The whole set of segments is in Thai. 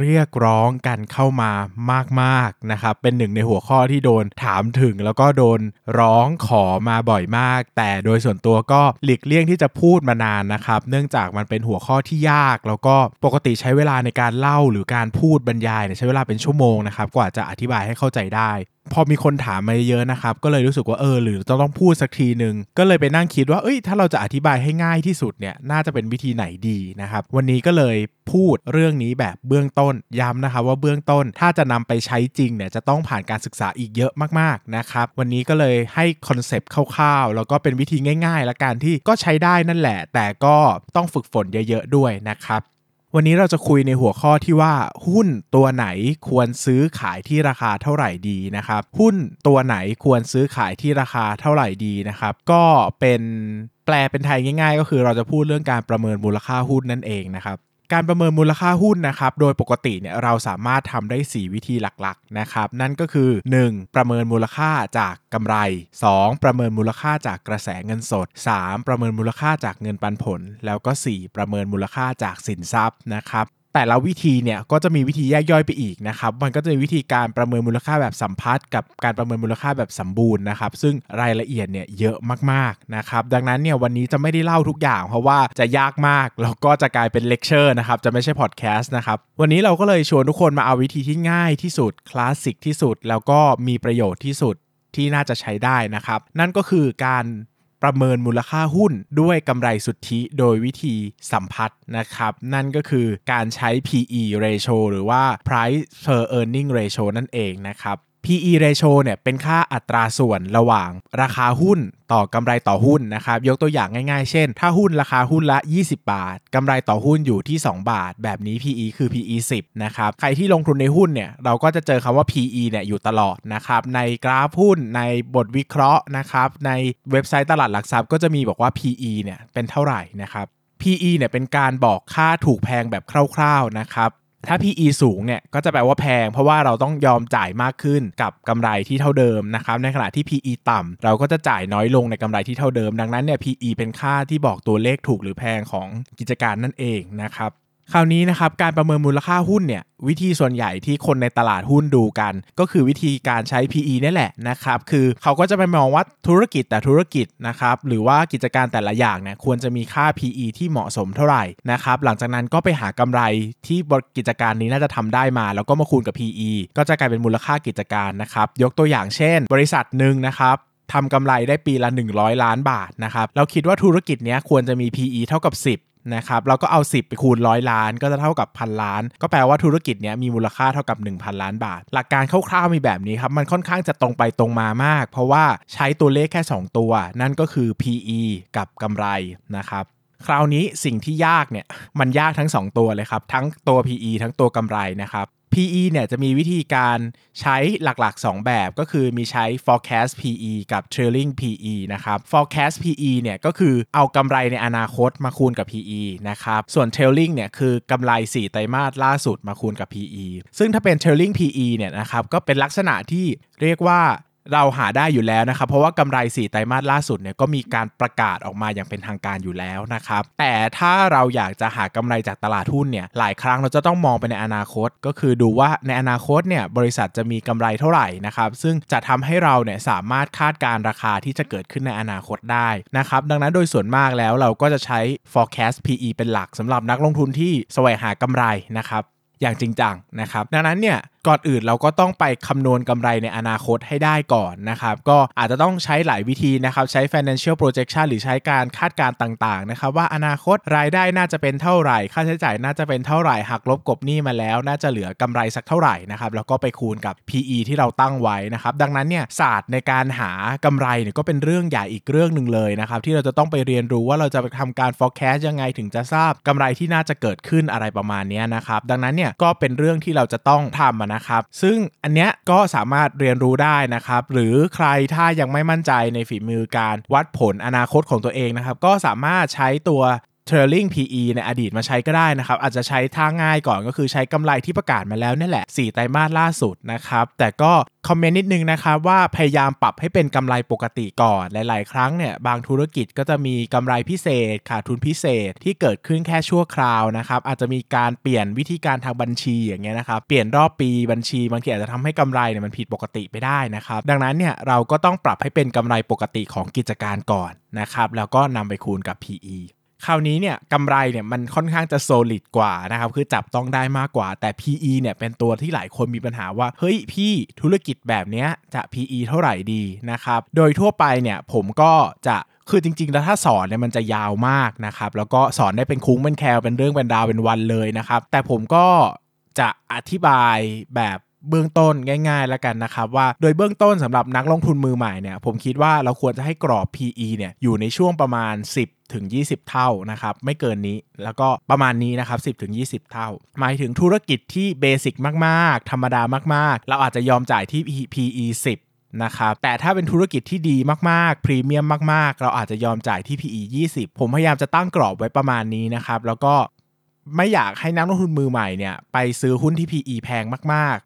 เรียกร้องกันเข้ามามากๆนะครับเป็นหนึ่งในหัวข้อที่โดนถามถึง แล้วก็โดนร้องขอมาบ่อยมาก แต่โดยส่วนตัวก็หลีกเลี่ยงที่จะพูดมานานนะครับ เนื่องจากมันเป็นหัวข้อที่ยาก แล้วก็ปกติใช้เวลาในการเล่าหรือการพูดบรรยายเนี่ยใช้เวลาเป็นชั่วโมงนะครับกว่าจะอธิบายให้เข้าใจได้พอมีคนถามมาเยอะนะครับ ก็เลยรู้สึกว่าเออหรือจะต้องพูดสักทีหนึ่งก็เลยไปนั่งคิดว่าเอ้ยถ้าเราจะอธิบายให้ง่ายที่สุดเนี่ยน่าจะเป็นวิธีไหนดีนะครับ วันนี้ก็เลยพูดเรื่องนี้แบบเบื้องต้นย้ำนะครับว่าเบื้องต้นถ้าจะนำไปใช้จริงเนี่ยจะต้องผ่านการศึกษาอีกเยอะมากๆนะครับ วันนี้ก็เลยให้ concept คร่าวๆแล้วก็เป็นวิธีง่ายๆ และการที่ก็ใช้ได้นั่นแหละ แต่ก็ต้องฝึกฝนเยอะ ๆ ด้วยนะครับ วันนี้เราจะคุยในหัวข้อที่ว่าหุ้นตัวไหนควรซื้อขายที่ราคาเท่าไหร่ดีนะครับ หุ้นตัวไหนควรซื้อขายที่ราคาเท่าไหร่ดีนะครับ ก็เป็นแปลเป็นไทยง่าย ๆ ก็คือเราจะพูดเรื่องการประเมินมูลค่าหุ้นนั่นเองนะครับ การประเมินมูลค่าหุ้นนะครับโดยปกติเนี่ยเราสามารถทำได้ 4 วิธีหลักๆนะครับนั่นก็คือ 1. ประเมินมูลค่าจากกำไร 2. ประเมินมูลค่าจากกระแสเงินสด 3. ประเมินมูลค่าจากเงินปันผล แล้วก็ 4. ประเมินมูลค่าจากสินทรัพย์นะครับ แต่ละวิธีเนี่ยก็จะมีวิธีแยกย่อยไปอีกนะครับ มันก็จะมีวิธีการประเมินมูลค่าแบบสัมพัทธ์กับการประเมินมูลค่าแบบสมบูรณ์นะครับ ซึ่งรายละเอียดเนี่ยเยอะมากๆนะครับ ดังนั้นเนี่ยวันนี้จะไม่ได้เล่าทุกอย่าง เพราะว่าจะยากมากแล้วก็จะกลายเป็นเลคเชอร์นะครับ จะไม่ใช่พอดแคสต์นะครับ วันนี้เราก็เลยชวนทุกคนมาเอาวิธีที่ง่ายที่สุดคลาสสิกที่สุด แล้วก็มีประโยชน์ที่สุดที่น่าจะใช้ได้นะครับ นั่นก็คือการ ประเมินมูลค่าหุ้นด้วยกำไรสุทธิโดยวิธีสัมพัทธ์นะครับ นั่นก็คือการใช้ PE ratio หรือว่า price per earning ratio นั่นเองนะครับ PE ratio เนี่ยเป็นค่าอัตราส่วนระหว่างราคาหุ้นต่อกำไรต่อหุ้นนะครับ ยกตัวอย่างง่ายๆ เช่น ถ้าหุ้นราคาหุ้นละ 20 บาทกำไรต่อหุ้นอยู่ที่ 2 บาท แบบนี้ PE คือ PE 10 นะครับ ใครที่ลงทุนในหุ้นเนี่ยเราก็จะเจอคำว่า PE เนี่ยอยู่ตลอดนะครับ ในกราฟหุ้นในบทวิเคราะห์นะครับ ในเว็บไซต์ตลาดหลักทรัพย์ก็จะมีบอกว่า PE เนี่ยเป็นเท่าไหร่นะครับ PE เนี่ยเป็นการบอกค่าถูกแพงแบบคร่าวๆนะครับ ถ้า PE สูงเนี่ยก็จะแปลว่าแพง เพราะว่าเราต้องยอมจ่ายมากขึ้นกับกำไรที่เท่าเดิมนะครับในขณะที่ PE ต่ำเราก็จะจ่ายน้อยลงในกำไรที่เท่าเดิม ดังนั้นเนี่ย PE เป็นค่าที่บอกตัวเลขถูกหรือแพงของกิจการนั่นเองนะครับ คราวนี้นะครับการประเมินมูลค่าหุ้นเนี่ยวิธีส่วนใหญ่ที่คนในตลาดหุ้นดูกัน ก็คือวิธีการใช้ PE นี่แหละนะครับคือเขาก็จะไปมองว่าธุรกิจแต่ธุรกิจนะครับหรือว่ากิจการแต่ละอย่างเนี่ยควรจะมีค่า PE ที่เหมาะสมเท่าไหร่นะครับหลังจากนั้นก็ไปหากำไรที่กิจการนี้น่าจะทำได้มา แล้วก็มาคูณกับ PE ก็จะกลายเป็นมูลค่ากิจการนะครับยกตัวอย่างเช่น บริษัทหนึ่งนะครับทำกำไรได้ปีละ 100 ล้านบาทนะครับเราคิดว่าธุรกิจนี้ควรจะมี PE เท่ากับ 10 นะครับเราก็เอา 10 ไปคูณร้อยล้านก็จะเท่ากับพันล้าน ก็แปลว่าธุรกิจเนี้ยมีมูลค่าเท่ากับ 1,000 ล้านบาท หลักการคร่าวๆมีแบบนี้ครับมันค่อนข้างจะตรงไปตรงมามาก เพราะว่าใช้ตัวเลขแค่ 2 ตัว นั่นก็คือ PE กับกำไรนะครับคราวนี้สิ่งที่ยากเนี่ยมันยากทั้ง 2 ตัวเลยครับ ทั้งตัว PE ทั้งตัวกำไรนะครับ PE เนี่ยจะมีวิธีการใช้หลักๆ 2 แบบก็คือมีใช้ forecast PE กับ trailing PE นะครับ forecast PE เนี่ยก็คือเอากำไรในอนาคตมาคูณกับ PE นะครับ ส่วน trailing เนี่ยคือกำไร 4 ไตรมาสล่าสุดมาคูณกับ PE ซึ่งถ้าเป็น trailing PE เนี่ยนะครับก็เป็นลักษณะที่เรียกว่า เราหาได้อยู่แล้วนะครับ เพราะว่ากำไร 4 ไตรมาสล่าสุดเนี่ยก็มีการประกาศออกมาอย่างเป็นทางการอยู่แล้วนะครับ แต่ถ้าเราอยากจะหากำไรจากตลาดหุ้นเนี่ยหลายครั้งเราจะต้องมองไปในอนาคต ก็คือดูว่าในอนาคตเนี่ยบริษัทจะมีกำไรเท่าไหร่นะครับ ซึ่งจะทำให้เราเนี่ยสามารถคาดการราคาที่จะเกิดขึ้นในอนาคตได้นะครับดังนั้นโดยส่วนมากแล้วเราก็จะใช้ forecast PE เป็นหลักสำหรับนักลงทุนที่แสวงหากำไรนะครับอย่างจริงจังนะครับดังนั้นเนี่ย ก่อนอื่นเราก็ต้องไปคำนวณกำไรในอนาคตให้ได้ก่อนนะครับ ก็อาจจะต้องใช้หลายวิธีนะครับ ใช้ financial projection หรือใช้การคาดการณ์ต่างๆนะครับ ว่าอนาคตรายได้น่าจะเป็นเท่าไหร่ ค่าใช้จ่ายน่าจะเป็นเท่าไหร่หักลบกบหนี้มาแล้ว น่าจะเหลือกำไรสักเท่าไหร่นะครับแล้วก็ไปคูณกับ PE ที่เราตั้งไว้นะครับดังนั้นเนี่ยศาสตร์ในการหากำไรเนี่ยก็เป็นเรื่องใหญ่อีกเรื่องหนึ่งเลยนะครับที่เราจะต้องไปเรียนรู้ว่าเราจะไปทำการ forecast ยังไงถึงจะทราบกำไรที่น่าจะเกิดขึ้นอะไรประมาณนี้นะครับดังนั้นเนี่ยก็เป็นเรื่องที่เราจะต้องทำนะครับ ซึ่งอันเนี้ยก็สามารถเรียนรู้ได้นะครับ หรือใครถ้ายังไม่มั่นใจในฝีมือการวัดผลอนาคตของตัวเองนะครับ ก็สามารถใช้ตัว trailing PE ในอดีตมาใช้ก็ได้นะครับ อาจจะใช้ท่าง่ายก่อนก็คือใช้กำไรที่ประกาศมาแล้วนี่แหละ 4 ไตรมาสล่าสุดนะครับ แต่ก็คอมเมนต์นิดนึงนะครับว่าพยายามปรับให้เป็นกำไรปกติก่อน หลาย ๆ ครั้งเนี่ยบางธุรกิจก็จะมีกำไรพิเศษ ขาดทุนพิเศษที่เกิดขึ้นแค่ชั่วคราวนะครับ อาจจะมีการเปลี่ยนวิธีการทางบัญชีอย่างเงี้ยนะครับ เปลี่ยนรอบปีบัญชีบางทีอาจจะทำให้กำไรเนี่ยมันผิดปกติไปได้นะครับ ดังนั้นเนี่ยเราก็ต้องปรับให้เป็นกำไรปกติของกิจการก่อนนะครับแล้วก็นำไปคูณกับ PE คราวนี้เนี่ยกำไรเนี่ยมันค่อนข้างจะโซลิดกว่านะครับคือจับต้องได้มากกว่า แต่ PE เนี่ยเป็นตัวที่หลายคนมีปัญหาว่า เฮ้ยพี่ธุรกิจแบบเนี้ยจะ PE เท่าไหร่ดีนะครับโดยทั่วไปเนี่ยผมก็จะคือจริงๆ แล้วถ้าสอนเนี่ยมันจะยาวมากนะครับ แล้วก็สอนได้เป็นคุ้งเป็นแคลเป็นเรื่องเป็นราวเป็นวันเลยนะครับ แต่ผมก็จะอธิบายแบบ เบื้องต้นง่ายๆ แล้วกันนะครับว่าโดยเบื้องต้นสำหรับนักลงทุนมือใหม่เนี่ยผมคิดว่าเราควรจะให้กรอบ PE เนี่ยอยู่ในช่วงประมาณ 10ถึง 20 เท่านะครับไม่เกินนี้แล้วก็ประมาณนี้นะครับ10ถึง20 เท่า หมายถึงธุรกิจที่เบสิกมากๆ ธรรมดามากๆ เราอาจจะยอมจ่ายที่ PE 10นะครับแต่ถ้าเป็นธุรกิจที่ดีมากๆ พรีเมียมมากๆ เราอาจจะยอมจ่ายที่ PE 20 ผมพยายามจะตั้งกรอบไว้ประมาณนี้นะครับ แล้วก็ไม่อยากให้นักลงทุนมือใหม่เนี่ยไปซื้อหุ้นที่ PE แพงมาก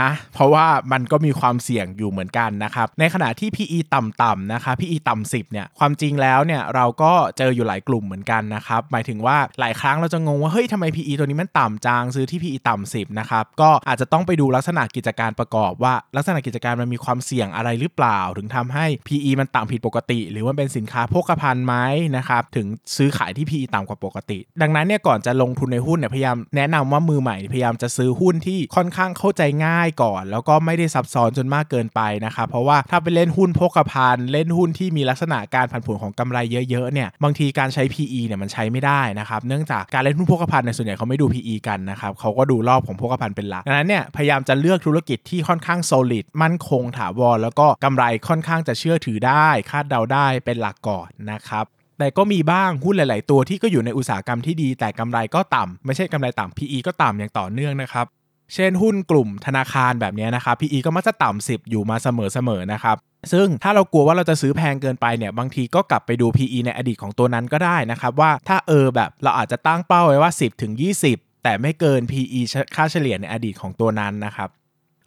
นะ เพราะว่ามันก็มีความเสี่ยงอยู่เหมือนกันนะครับ ในขณะที่ PE ต่ำๆนะคะ PE ต่ำ10เนี่ยความจริงแล้วเนี่ยเราก็เจออยู่หลายกลุ่มเหมือนกันนะครับ หมายถึงว่าหลายครั้งเราจะงงว่าเฮ้ยทำไม PE ตัวนี้มันต่ำจังซื้อที่ PE ต่ำ10นะครับก็อาจจะต้องไปดูลักษณะกิจการประกอบว่าลักษณะกิจการมันมีความเสี่ยงอะไรหรือเปล่า ถึงทำให้ PE มันต่ำผิดปกติ หรือว่าเป็นสินค้าโภคภัณฑ์ไหมนะครับถึงซื้อขายที่ PE ต่ำกว่าปกติ ดังนั้นเนี่ยก่อนจะลงทุนในหุ้นเนี่ยพยายามแนะนำว่ามือใหม่พยายามจะซื้อหุ้นที่ค่อนข้างเข้าใจง่ายายก่อน แล้วก็ไม่ได้ซับซ้อนจนมากเกินไปนะครับเพราะว่าถ้าไปเล่นหุ้นโภคภัณฑ์เล่นหุ้นที่มีลักษณะการผันผวนของกำไรเยอะๆเนี่ยบางทีการใช้ PE เนี่ยมันใช้ไม่ได้นะครับเนื่องจากการเล่นหุ้นโภคภัณฑ์ในส่วนใหญ่เขาไม่ดู PE กันนะครับเขาก็ดูรอบของโภคภัณฑ์เป็นหลักดังนั้นเนี่ยพยายามจะเลือกธุรกิจที่ค่อนข้าง solid มั่นคงถาวรแล้วก็กำไรค่อนข้างจะเชื่อถือได้ คาดเดาได้เป็นหลักก่อนนะครับแต่ก็มีบ้างหุ้นหลาย ๆ ตัวที่ก็อยู่ในอุตสาหกรรมที่ดี แต่กำไรก็ต่ำไม่ใช่กำไรต่ำ PE ก็ต่ำอย่างต่อเนื่องนะครับ เช่นหุ้นกลุ่มธนาคารแบบนี้นะครับ PE ก็มักจะต่ำ10 อยู่มาเสมอๆนะครับ ซึ่งถ้าเรากลัวว่าเราจะซื้อแพงเกินไปเนี่ย บางทีก็กลับไปดู PE ในอดีตของตัวนั้นก็ได้นะครับ ว่าถ้าเออแบบเราอาจจะตั้งเป้าไว้ว่า 10ถึง20 แต่ไม่เกิน PE ค่าเฉลี่ยในอดีตของตัวนั้นนะครับ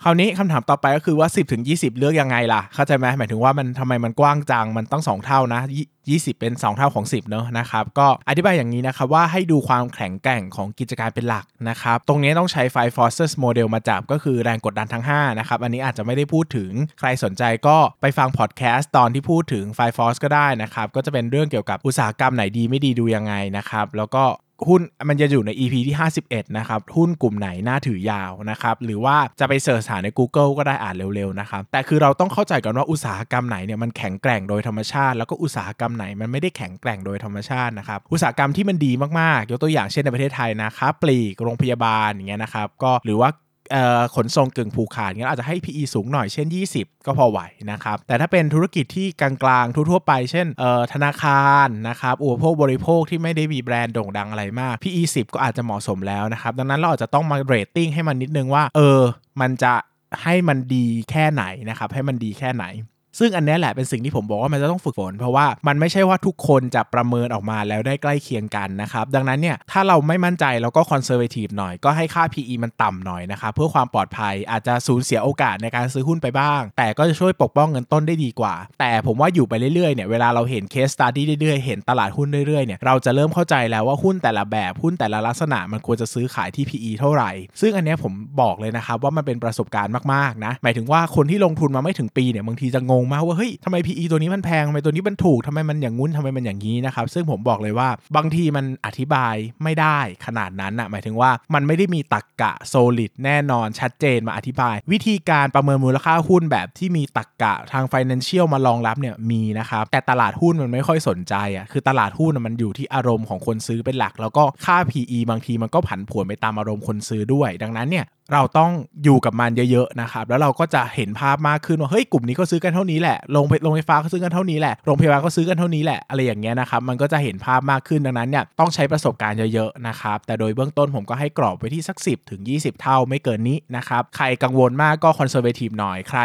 คราวนี้คำถามต่อไปก็คือว่า 10ถึง20 เลือกยังไงล่ะ เข้าใจไหมหมายถึงว่ามันทำไมมันกว้างจัง มันต้อง 2 เท่านะ 20 เป็น 2 เท่าของ 10 เนอะนะครับ ก็อธิบายอย่างนี้นะครับว่าให้ดูความแข็งแกร่งของกิจการเป็นหลักนะครับ ตรงนี้ต้องใช้ไฟ Forces Model มาจับก็คือแรงกดดันทั้ง 5 นะครับ อันนี้อาจจะไม่ได้พูดถึงใครสนใจก็ไปฟังพอดแคสต์ตอนที่พูดถึงไฟ Force ก็ได้นะครับ ก็จะเป็นเรื่องเกี่ยวกับอุตสาหกรรมไหนดีไม่ดีดูยังไงนะครับแล้วก็ หุ้นมันจะอยู่ใน EP ที่ 51 นะครับ หุ้นกลุ่มไหนน่าถือยาวนะครับ หรือว่าจะไปเสิร์ชหาใน Google ก็ได้อ่านเร็วๆนะครับ แต่คือเราต้องเข้าใจก่อนว่าอุตสาหกรรมไหนเนี่ยมันแข็งแกร่งโดยธรรมชาติ แล้วก็อุตสาหกรรมไหนมันไม่ได้แข็งแกร่งโดยธรรมชาตินะครับ อุตสาหกรรมที่มันดีมากๆ ยกตัวอย่างเช่นในประเทศไทยนะครับ ปลีก โรงพยาบาลอย่างเงี้ยนะครับ ก็หรือว่า ขนส่งกึ่งผูกขาดงั้นอาจจะให้ PE สูงหน่อยเช่น 20 ก็พอไหวนะครับ แต่ถ้าเป็นธุรกิจที่กลางๆ ทั่วๆไป เช่นธนาคารนะครับอุปโภคบริโภคที่ไม่ได้มีแบรนด์โด่งดังอะไรมาก PE 10 ก็อาจจะเหมาะสมแล้วนะครับ ดังนั้นเราอาจจะต้องมาเรตติ้งให้มันนิดนึงว่า เออ มันจะให้มันดีแค่ไหนนะครับ ให้มันดีแค่ไหน ซึ่งอันนี้แหละเป็นสิ่งที่ผมบอกว่ามันจะต้องฝึกฝน เพราะว่ามันไม่ใช่ว่าทุกคนจะประเมินออกมาแล้วได้ใกล้เคียงกันนะครับ ดังนั้นเนี่ยถ้าเราไม่มั่นใจเราก็ conservative หน่อย ก็ให้ค่า PE มันต่ำหน่อยนะครับ เพื่อความปลอดภัยอาจจะสูญเสียโอกาสในการซื้อหุ้นไปบ้าง แต่ก็จะช่วยปกป้องเงินต้นได้ดีกว่า แต่ผมว่าอยู่ไปเรื่อยๆเนี่ยเวลาเราเห็น case study เรื่อยๆเห็นตลาดหุ้นเรื่อยๆเนี่ยเราจะเริ่มเข้าใจแล้วว่าหุ้นแต่ละแบบหุ้นแต่ละลักษณะมันควรจะซื้อขายที่ PE เท่าไหร่ ซึ่งอันนี้ผมบอกเลยนะครับว่ามันเป็นประสบการณ์มากๆนะหมายถึงว่าคนที่ลงทุนมาไม่ถึงปีเนี่ยบางทีจะงงมากว่าเฮ้ยทำไม PE ตัวนี้มันแพงทำไมตัวนี้มันถูกทำไมมันอย่างงุ้นทำไมมันอย่างนี้นะครับซึ่งผมบอกเลยว่าบางทีมันอธิบายไม่ได้ขนาดนั้นนะหมายถึงว่ามันไม่ได้มีตรรกะ solid แน่นอนชัดเจนมาอธิบาย วิธีการประเมินมูลค่าหุ้นแบบที่มีตรรกะทาง Financial มารองรับเนี่ยมีนะครับแต่ตลาดหุ้นมันไม่ค่อยสนใจอะคือตลาดหุ้นมันอยู่ที่อารมณ์ของคนซื้อเป็นหลัก แล้วก็ค่า PE บางทีมันก็ผันผวนไปตามอารมณ์คนซื้อด้วย ดังนั้นเนี่ย เราต้องอยู่กับมันเยอะๆนะครับ แล้วเราก็จะเห็นภาพมากขึ้นว่าเฮ้ยกลุ่มนี้ก็ซื้อกันเท่านี้แหละโรงโรงไฟฟ้าก็ซื้อกันเท่านี้แหละโรงพยาบาลก็ซื้อกันเท่านี้แหละอะไรอย่างเงี้ยนะครับมันก็จะเห็นภาพมากขึ้นดังนั้นเนี่ยต้องใช้ประสบการณ์เยอะๆนะครับแต่โดยเบื้องต้นผมก็ให้กรอบไว้ที่สัก 10ถึง20 เท่าไม่เกินนี้นะครับใครกังวลมากก็คอนเซอร์เวทีฟหน่อยใคร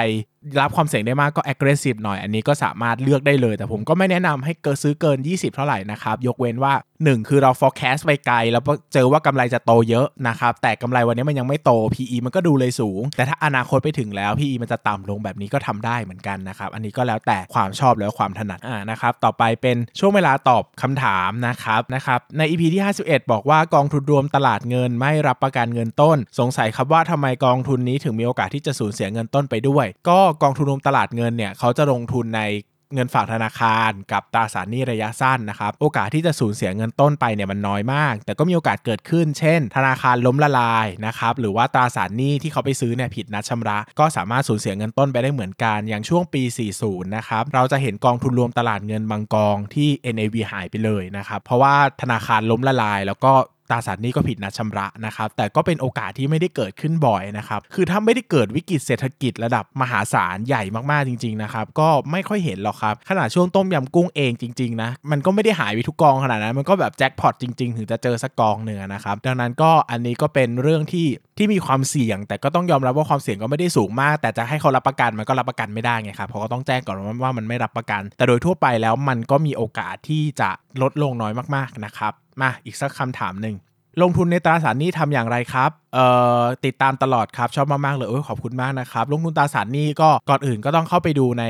รับความเสี่ยงได้มากก็ aggressive หน่อย อันนี้ก็สามารถเลือกได้เลย แต่ผมก็ไม่แนะนำให้เกินซื้อเกิน 20 เท่าไหร่นะครับ ยกเว้นว่า 1 คือเรา forecast ไปไกล แล้วเจอว่ากำไรจะโตเยอะนะครับ แต่กำไรวันนี้มันยังไม่โต PE มันก็ดูเลยสูง แต่ถ้าอนาคตไปถึงแล้ว PE มันจะต่ำลงแบบนี้ก็ทำได้เหมือนกันนะครับ อันนี้ก็แล้วแต่ความชอบแล้วความถนัดอ่านะครับ ต่อไปเป็นช่วงเวลาตอบคำถามนะครับนะครับ ใน EP ที่ 51 บอกว่ากองทุนรวมตลาดเงินไม่รับประกันเงินต้น สงสัยครับว่าทำไมกองทุนนี้ถึงมีโอกาสที่จะสูญเสียเงินต้นไปด้วย ก็กองทุนรวมตลาดเงินเนี่ยเขาจะลงทุนในเงินฝากธนาคารกับตราสารหนี้ระยะสั้นนะครับ โอกาสที่จะสูญเสียเงินต้นไปเนี่ยมันน้อยมาก แต่ก็มีโอกาสเกิดขึ้น เช่น ธนาคารล้มละลายนะครับ หรือว่าตราสารหนี้ที่เขาไปซื้อเนี่ยผิดนัดชำระ ก็สามารถสูญเสียเงินต้นไปได้เหมือนกัน อย่างช่วงปี 40 นะครับ เราจะเห็นกองทุนรวมตลาดเงินบางกองที่ NAV หายไปเลยนะครับ เพราะว่าธนาคารล้มละลาย แล้วก็ ตราสารนี้ก็ผิดนัดชำระนะครับแต่ก็เป็นโอกาสที่ไม่ได้เกิดขึ้นบ่อยนะครับคือถ้าไม่ได้เกิดวิกฤตเศรษฐกิจระดับมหาศาลใหญ่มากๆจริงๆนะครับก็ไม่ค่อยเห็นหรอกครับขนาดช่วงต้มยำกุ้งเองจริงๆนะมันก็ไม่ได้หายไปทุกกองขนาดนั้นมันก็แบบแจ็คพอตจริงๆ ถึงจะเจอสักกองหนึ่งนะครับดังนั้นก็อันนี้ก็เป็นเรื่องที่ ที่มีความเสี่ยง แต่ก็ต้องยอมรับว่าความเสี่ยงก็ไม่ได้สูงมาก แต่จะให้เขารับประกันมันก็รับประกันไม่ได้ไงครับเพราะก็ต้องแจ้งก่อนว่ามันไม่รับประกัน แต่โดยทั่วไปแล้วมันก็มีโอกาสที่จะลดลงน้อยมากๆนะครับมาอีกสักคำถามหนึ่งลงทุนในตราสารนี้ทำอย่างไรครับ เอ่อติดตามตลอดครับชอบมากๆเลยโอ้ยขอบคุณมากนะครับลงทุนตราสารหนี้ก็ก่อนอื่นก็ต้องเข้าไปดูใน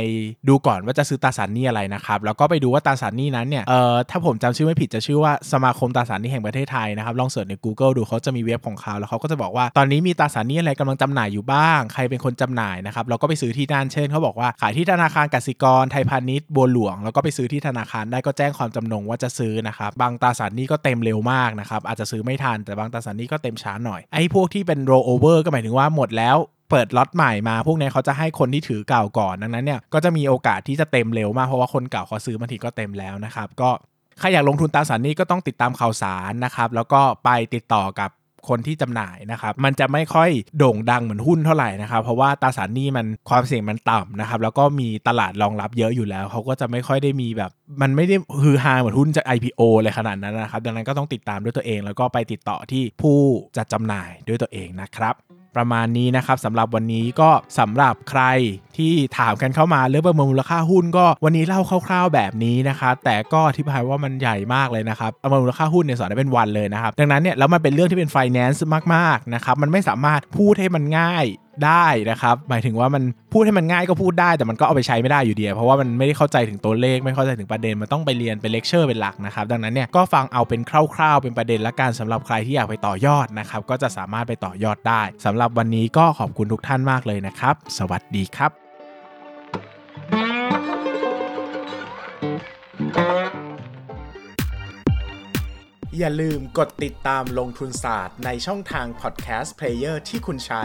ดูก่อนว่าจะซื้อตราสารหนี้อะไรนะครับแล้วก็ไปดูว่าตราสารหนี้นั้นเนี่ยเอ่อถ้าผมจำชื่อไม่ผิดจะชื่อว่าสมาคมตราสารหนี้แห่งประเทศไทยนะครับลองเสิร์ชใน Google ดูเขาจะมีเว็บของเขาแล้วเขาก็จะบอกว่าตอนนี้มีตราสารหนี้อะไรกำลังจำหน่ายอยู่บ้าง ใครเป็นคนจำหน่ายนะครับเราก็ไปซื้อที่นั่นเช่นเขาบอกว่าขายที่ธนาคารกสิกรไทยพาณิชย์บัวหลวง แล้วก็ไปซื้อที่ธนาคารได้ก็แจ้งความจำนงว่าจะซื้อนะครับบางตราสารหนี้ก็เต็มเร็วมากนะครับอาจจะซื้อไม่ทันแต่บางตราสารหนี้ก็เต็มช้าหน่อยไอ้พพวกที่เป็นโรเวอร์ก็หมายถึงว่าหมดแล้วเปิดล็อตใหม่มา พวกนี้เขาจะให้คนที่ถือเก่าก่อนดังนั้นเนี่ยก็จะมีโอกาสที่จะเต็มเร็วมากเพราะว่าคนเก่าเขาซื้อบางทีก็เต็มแล้วนะครับ ก็ใครอยากลงทุนตราสารนี้ก็ต้องติดตามข่าวสารนะครับ แล้วก็ไปติดต่อกับ คนที่จำหน่ายนะครับมันจะไม่ค่อยโด่งดังเหมือนหุ้นเท่าไหร่นะครับเพราะว่าตราสารหนี้มันความเสี่ยงมันต่ำนะครับแล้วก็มีตลาดรองรับเยอะอยู่แล้วเขาก็จะไม่ค่อยได้มีแบบ มันไม่ได้ฮือฮาเหมือนหุ้นจาก IPO เลยขนาดนั้นนะครับดังนั้นก็ต้องติดตามด้วยตัวเอง แล้วก็ไปติดต่อที่ผู้จัดจำหน่ายด้วยตัวเองนะครับ ประมาณนี้นะครับสำหรับวันนี้ก็สำหรับใครที่ถามกันเข้ามาเรื่องประเมินมูลค่าหุ้นก็วันนี้เล่าคร่าวๆแบบนี้นะครับแต่ก็อธิบายว่ามันใหญ่มากเลยนะครับประเมินมูลค่าหุ้นเนี่ยสอนได้เป็นวันเลยนะครับดังนั้นเนี่ยแล้วมันเป็นเรื่องที่เป็นไฟแนนซ์มากๆนะครับมันไม่สามารถพูดให้มันง่าย ได้นะครับ หมายถึงว่ามันพูดให้มันง่ายก็พูดได้ แต่มันก็เอาไปใช้ไม่ได้อยู่ดีเพราะว่ามันไม่ได้เข้าใจถึงตัวเลขไม่เข้าใจถึงประเด็นมันต้องไปเรียนเป็นเลคเชอร์เป็นหลักนะครับ ดังนั้นเนี่ยก็ฟังเอาเป็นคร่าวๆ เป็นประเด็นละกันสำหรับใครที่อยากไปต่อยอดนะครับ ก็จะสามารถไปต่อยอดได้สำหรับวันนี้ก็ขอบคุณทุกท่านมากเลยนะครับ สวัสดีครับ อย่าลืมกดติดตามลงทุนศาสตร์ในช่องทาง podcast player ที่คุณใช้